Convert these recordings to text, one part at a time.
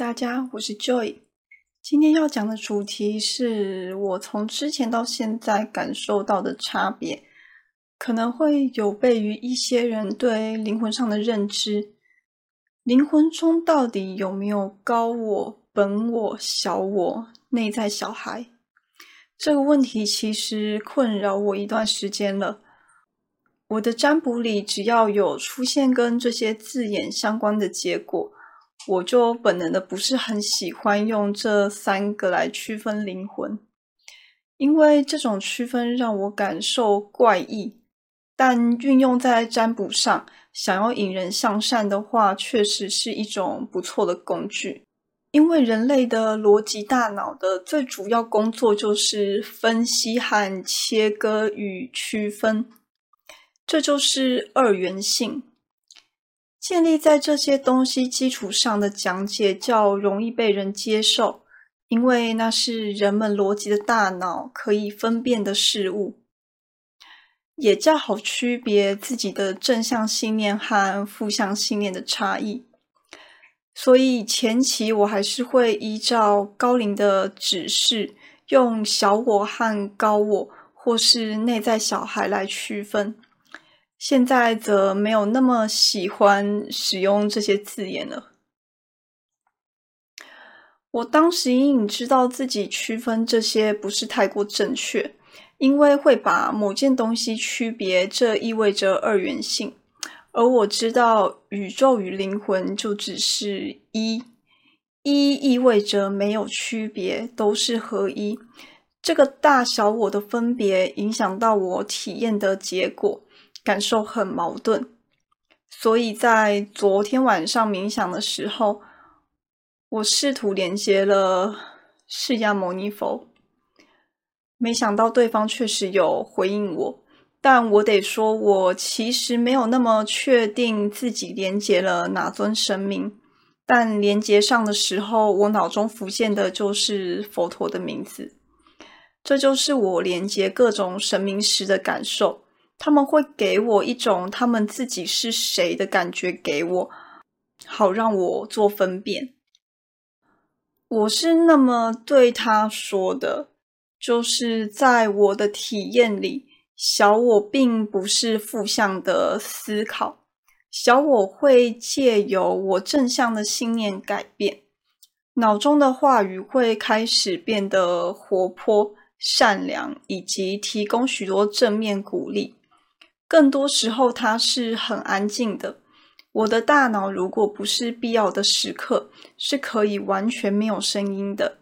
大家，我是 Joy。今天要讲的主题是我从之前到现在感受到的差别，可能会有悖于一些人对灵魂上的认知。灵魂中到底有没有高我、本我、小我、内在小孩？这个问题其实困扰我一段时间了。我的占卜里，只要有出现跟这些字眼相关的结果，我就本能的不是很喜欢用这三个来区分灵魂，因为这种区分让我感受怪异。但运用在占卜上，想要引人向善的话，确实是一种不错的工具。因为人类的逻辑大脑的最主要工作就是分析和切割与区分，这就是二元性。建立在这些东西基础上的讲解较容易被人接受，因为那是人们逻辑的大脑可以分辨的事物，也较好区别自己的正向信念和负向信念的差异。所以前期我还是会依照高龄的指示，用小我和高我，或是内在小孩来区分。现在则没有那么喜欢使用这些字眼了。我当时隐隐知道自己区分这些不是太过正确，因为会把某件东西区别，这意味着二元性。而我知道宇宙与灵魂就只是一，一意味着没有区别，都是合一。这个大小我的分别影响到我体验的结果。感受很矛盾，所以在昨天晚上冥想的时候，我试图连接了释迦牟尼佛，没想到对方确实有回应我，但我得说，我其实没有那么确定自己连接了哪尊神明，但连接上的时候，我脑中浮现的就是佛陀的名字，这就是我连接各种神明时的感受。他们会给我一种他们自己是谁的感觉，给我，好让我做分辨。我是那么对他说的，就是在我的体验里，小我并不是负向的思考，小我会借由我正向的信念改变，脑中的话语会开始变得活泼、善良，以及提供许多正面鼓励。更多时候，它是很安静的。我的大脑如果不是必要的时刻，是可以完全没有声音的。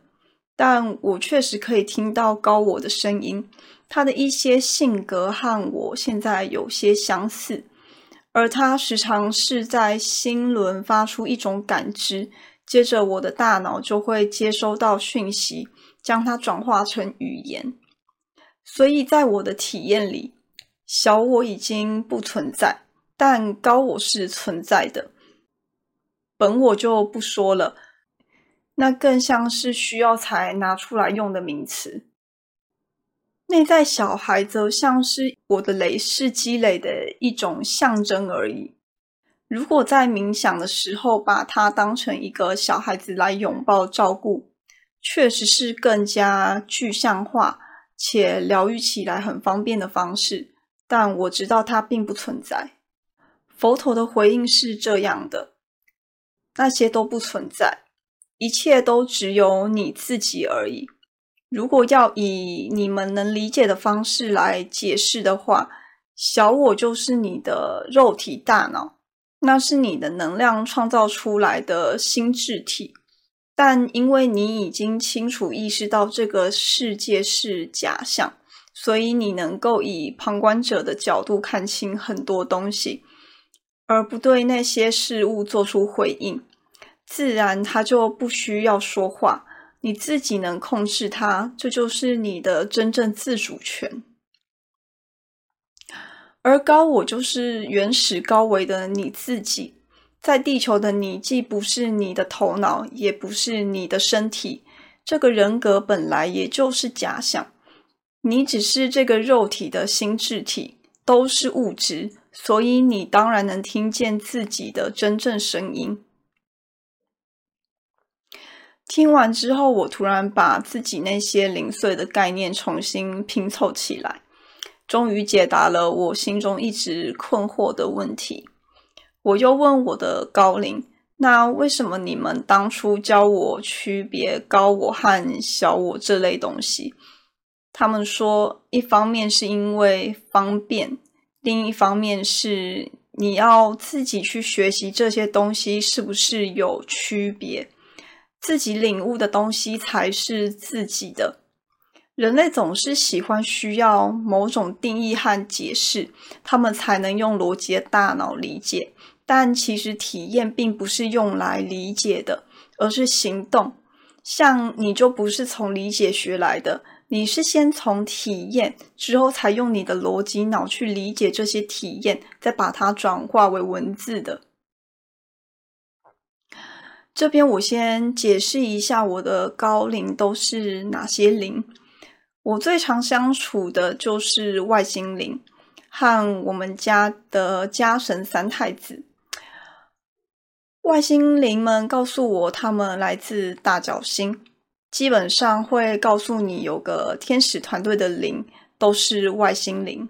但我确实可以听到高我的声音，他的一些性格和我现在有些相似，而他时常是在心轮发出一种感知，接着我的大脑就会接收到讯息，将它转化成语言。所以在我的体验里，小我已经不存在，但高我是存在的。本我就不说了，那更像是需要才拿出来用的名词。内在小孩则像是我的累世积累的一种象征而已。如果在冥想的时候把它当成一个小孩子来拥抱照顾，确实是更加具象化且疗愈起来很方便的方式。但我知道它并不存在。佛陀的回应是这样的：那些都不存在，一切都只有你自己而已。如果要以你们能理解的方式来解释的话，小我就是你的肉体大脑，那是你的能量创造出来的心智体。但因为你已经清楚意识到这个世界是假象。所以你能够以旁观者的角度看清很多东西，而不对那些事物做出回应，自然他就不需要说话。你自己能控制它，这就是你的真正自主权。而高我就是原始高维的你自己，在地球的你既不是你的头脑，也不是你的身体，这个人格本来也就是假想。你只是这个肉体的心智体，都是物质，所以你当然能听见自己的真正声音。听完之后，我突然把自己那些零碎的概念重新拼凑起来，终于解答了我心中一直困惑的问题。我又问我的高灵：“那为什么你们当初教我区别高我和小我这类东西？”他们说，一方面是因为方便，另一方面是你要自己去学习这些东西是不是有区别。自己领悟的东西才是自己的。人类总是喜欢需要某种定义和解释，他们才能用逻辑的大脑理解。但其实体验并不是用来理解的，而是行动。像你就不是从理解学来的，你是先从体验，之后才用你的逻辑脑去理解这些体验，再把它转化为文字的。这边我先解释一下我的高灵都是哪些灵。我最常相处的就是外星灵和我们家的家神三太子。外星灵们告诉我，他们来自大角星，基本上会告诉你有个天使团队的灵都是外星灵。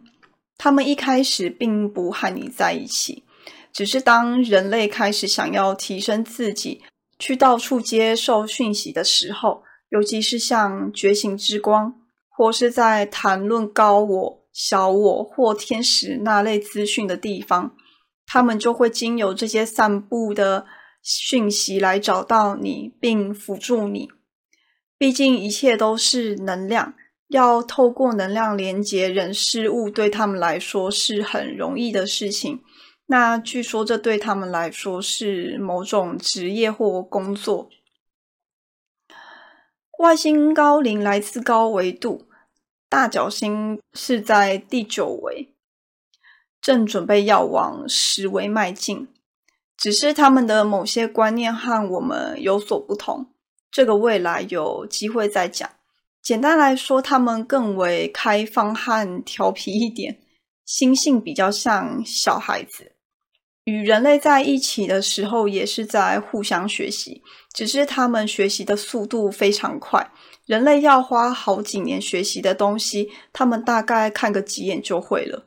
他们一开始并不和你在一起，只是当人类开始想要提升自己。去到处接受讯息的时候，尤其是像觉醒之光，或是在谈论高我、小我或天使那类资讯的地方，他们就会经由这些散布的讯息来找到你，并辅助你。毕竟一切都是能量，要透过能量连接人事物，对他们来说是很容易的事情。那据说这对他们来说是某种职业或工作。外星高龄来自高维度，大角星是在第九维，正准备要往十维迈进。只是他们的某些观念和我们有所不同，这个未来有机会再讲。简单来说，他们更为开放和调皮一点，心性比较像小孩子。与人类在一起的时候，也是在互相学习，只是他们学习的速度非常快。人类要花好几年学习的东西，他们大概看个几眼就会了。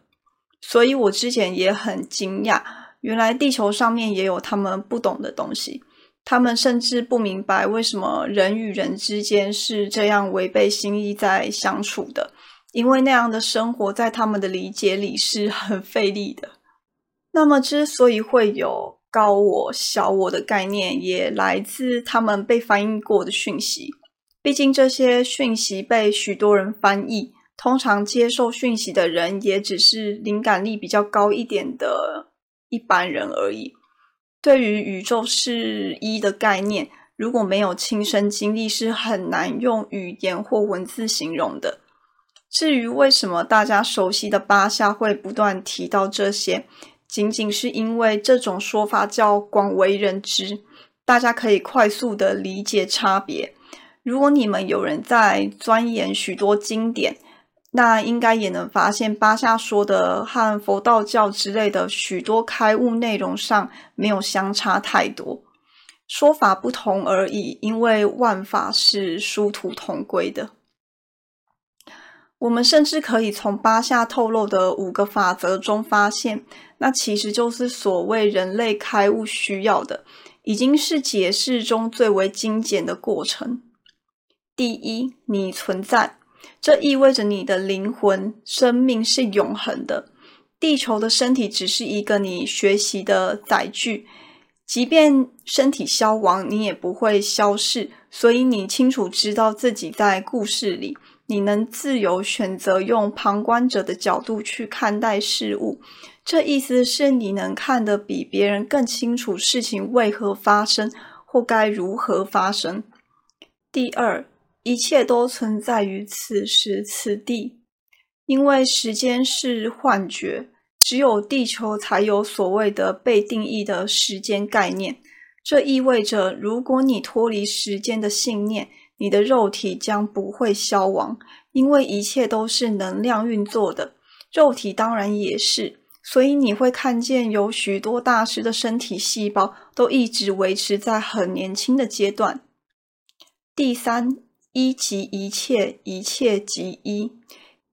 所以我之前也很惊讶，原来地球上面也有他们不懂的东西。他们甚至不明白为什么人与人之间是这样违背心意在相处的，因为那样的生活在他们的理解里是很费力的。那么，之所以会有高我、小我的概念，也来自他们被翻译过的讯息。毕竟，这些讯息被许多人翻译，通常接受讯息的人也只是灵感力比较高一点的一般人而已。对于宇宙是一的概念，如果没有亲身经历，是很难用语言或文字形容的。至于为什么大家熟悉的巴夏会不断提到这些，仅仅是因为这种说法较广为人知，大家可以快速的理解差别。如果你们有人在钻研许多经典，那应该也能发现巴夏说的和佛道教之类的许多开悟内容上没有相差太多，说法不同而已。因为万法是殊途同归的。我们甚至可以从巴夏透露的五个法则中发现，那其实就是所谓人类开悟需要的，已经是解释中最为精简的过程。第一，你存在，这意味着你的灵魂、生命是永恒的。地球的身体只是一个你学习的载具，即便身体消亡，你也不会消逝。所以你清楚知道自己在故事里。你能自由选择用旁观者的角度去看待事物，这意思是你能看得比别人更清楚事情为何发生或该如何发生。第二，一切都存在于此时此地，因为时间是幻觉，只有地球才有所谓的被定义的时间概念。这意味着，如果你脱离时间的信念，你的肉体将不会消亡，因为一切都是能量运作的，肉体当然也是。所以你会看见有许多大师的身体细胞都一直维持在很年轻的阶段。第三，一即一切，一切即一。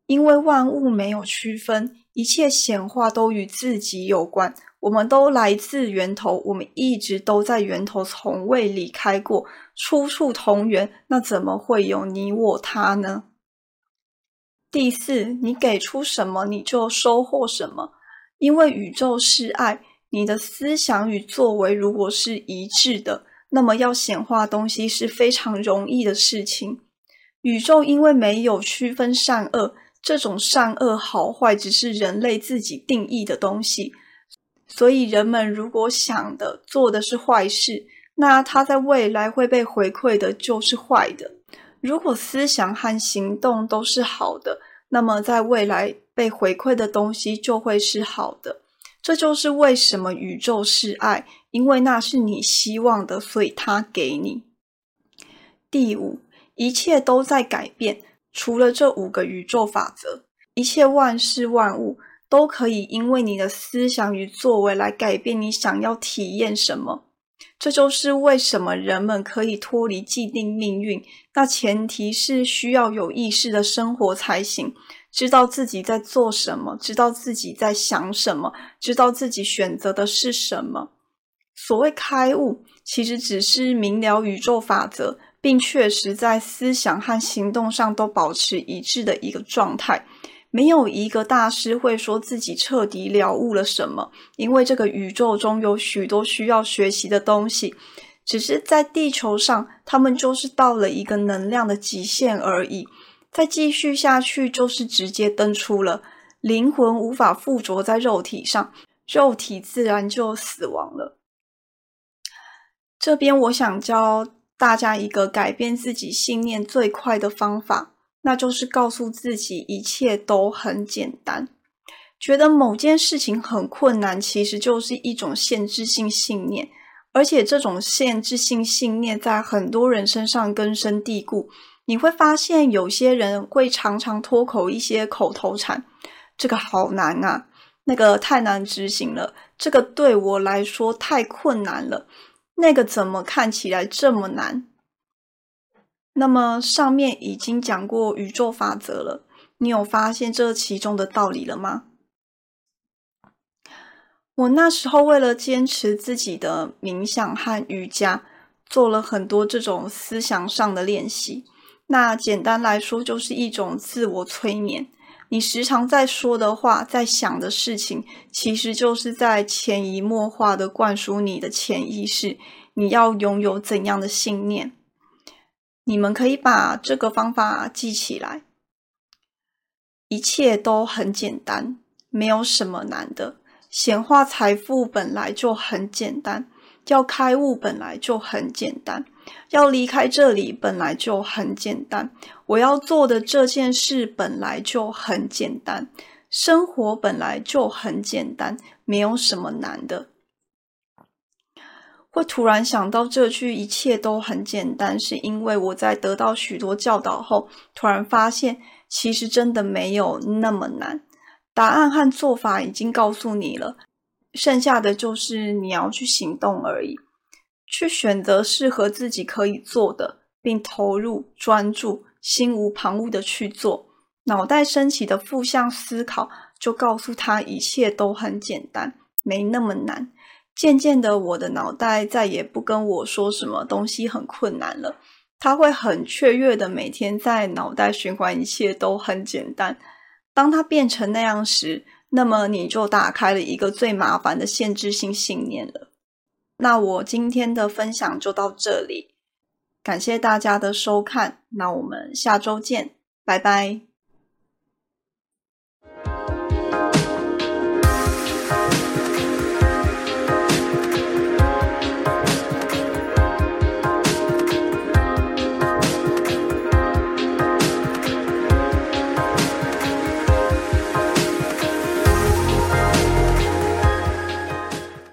因为万物没有区分，一切显化都与自己有关。我们都来自源头，我们一直都在源头，从未离开过，出处同源，那怎么会有你我他呢？第四，你给出什么，你就收获什么。因为宇宙是爱，你的思想与作为如果是一致的，那么要显化东西是非常容易的事情。宇宙因为没有区分善恶。这种善恶好坏只是人类自己定义的东西，所以人们如果想的做的是坏事，那他在未来会被回馈的就是坏的；如果思想和行动都是好的，那么在未来被回馈的东西就会是好的。这就是为什么宇宙是爱，因为那是你希望的，所以他给你。第五，一切都在改变。除了这五个宇宙法则，一切万事万物都可以因为你的思想与作为来改变你想要体验什么。这就是为什么人们可以脱离既定命运。那前提是需要有意识的生活才行，知道自己在做什么，知道自己在想什么，知道自己选择的是什么。所谓开悟，其实只是明了宇宙法则。并确实在思想和行动上都保持一致的一个状态。没有一个大师会说自己彻底了悟了什么，因为这个宇宙中有许多需要学习的东西。只是在地球上，他们就是到了一个能量的极限而已。再继续下去，就是直接登出了。灵魂无法附着在肉体上，肉体自然就死亡了。这边我想教。大家一个改变自己信念最快的方法，那就是告诉自己一切都很简单。觉得某件事情很困难，其实就是一种限制性信念，而且这种限制性信念在很多人身上根深蒂固。你会发现，有些人会常常脱口一些口头禅：“这个好难啊，那个太难执行了，这个对我来说太困难了。”那个怎么看起来这么难？那么上面已经讲过宇宙法则了，你有发现这其中的道理了吗？我那时候为了坚持自己的冥想和瑜伽，做了很多这种思想上的练习。那简单来说，就是一种自我催眠。你时常在说的话，在想的事情，其实就是在潜移默化的灌输你的潜意识。你要拥有怎样的信念？你们可以把这个方法记起来。一切都很简单，没有什么难的。显化财富本来就很简单，要开悟本来就很简单。要离开这里本来就很简单，我要做的这件事本来就很简单，生活本来就很简单，没有什么难的。会突然想到这句“一切都很简单”，是因为我在得到许多教导后，突然发现其实真的没有那么难，答案和做法已经告诉你了，剩下的就是你要去行动而已。去选择适合自己可以做的，并投入、专注、心无旁骛的去做。脑袋升起的负向思考，就告诉他一切都很简单，没那么难。渐渐的，我的脑袋再也不跟我说什么东西很困难了。他会很雀跃的每天在脑袋循环，一切都很简单。当他变成那样时，那么你就打开了一个最麻烦的限制性信念了。那我今天的分享就到这里，感谢大家的收看，那我们下周见，拜拜。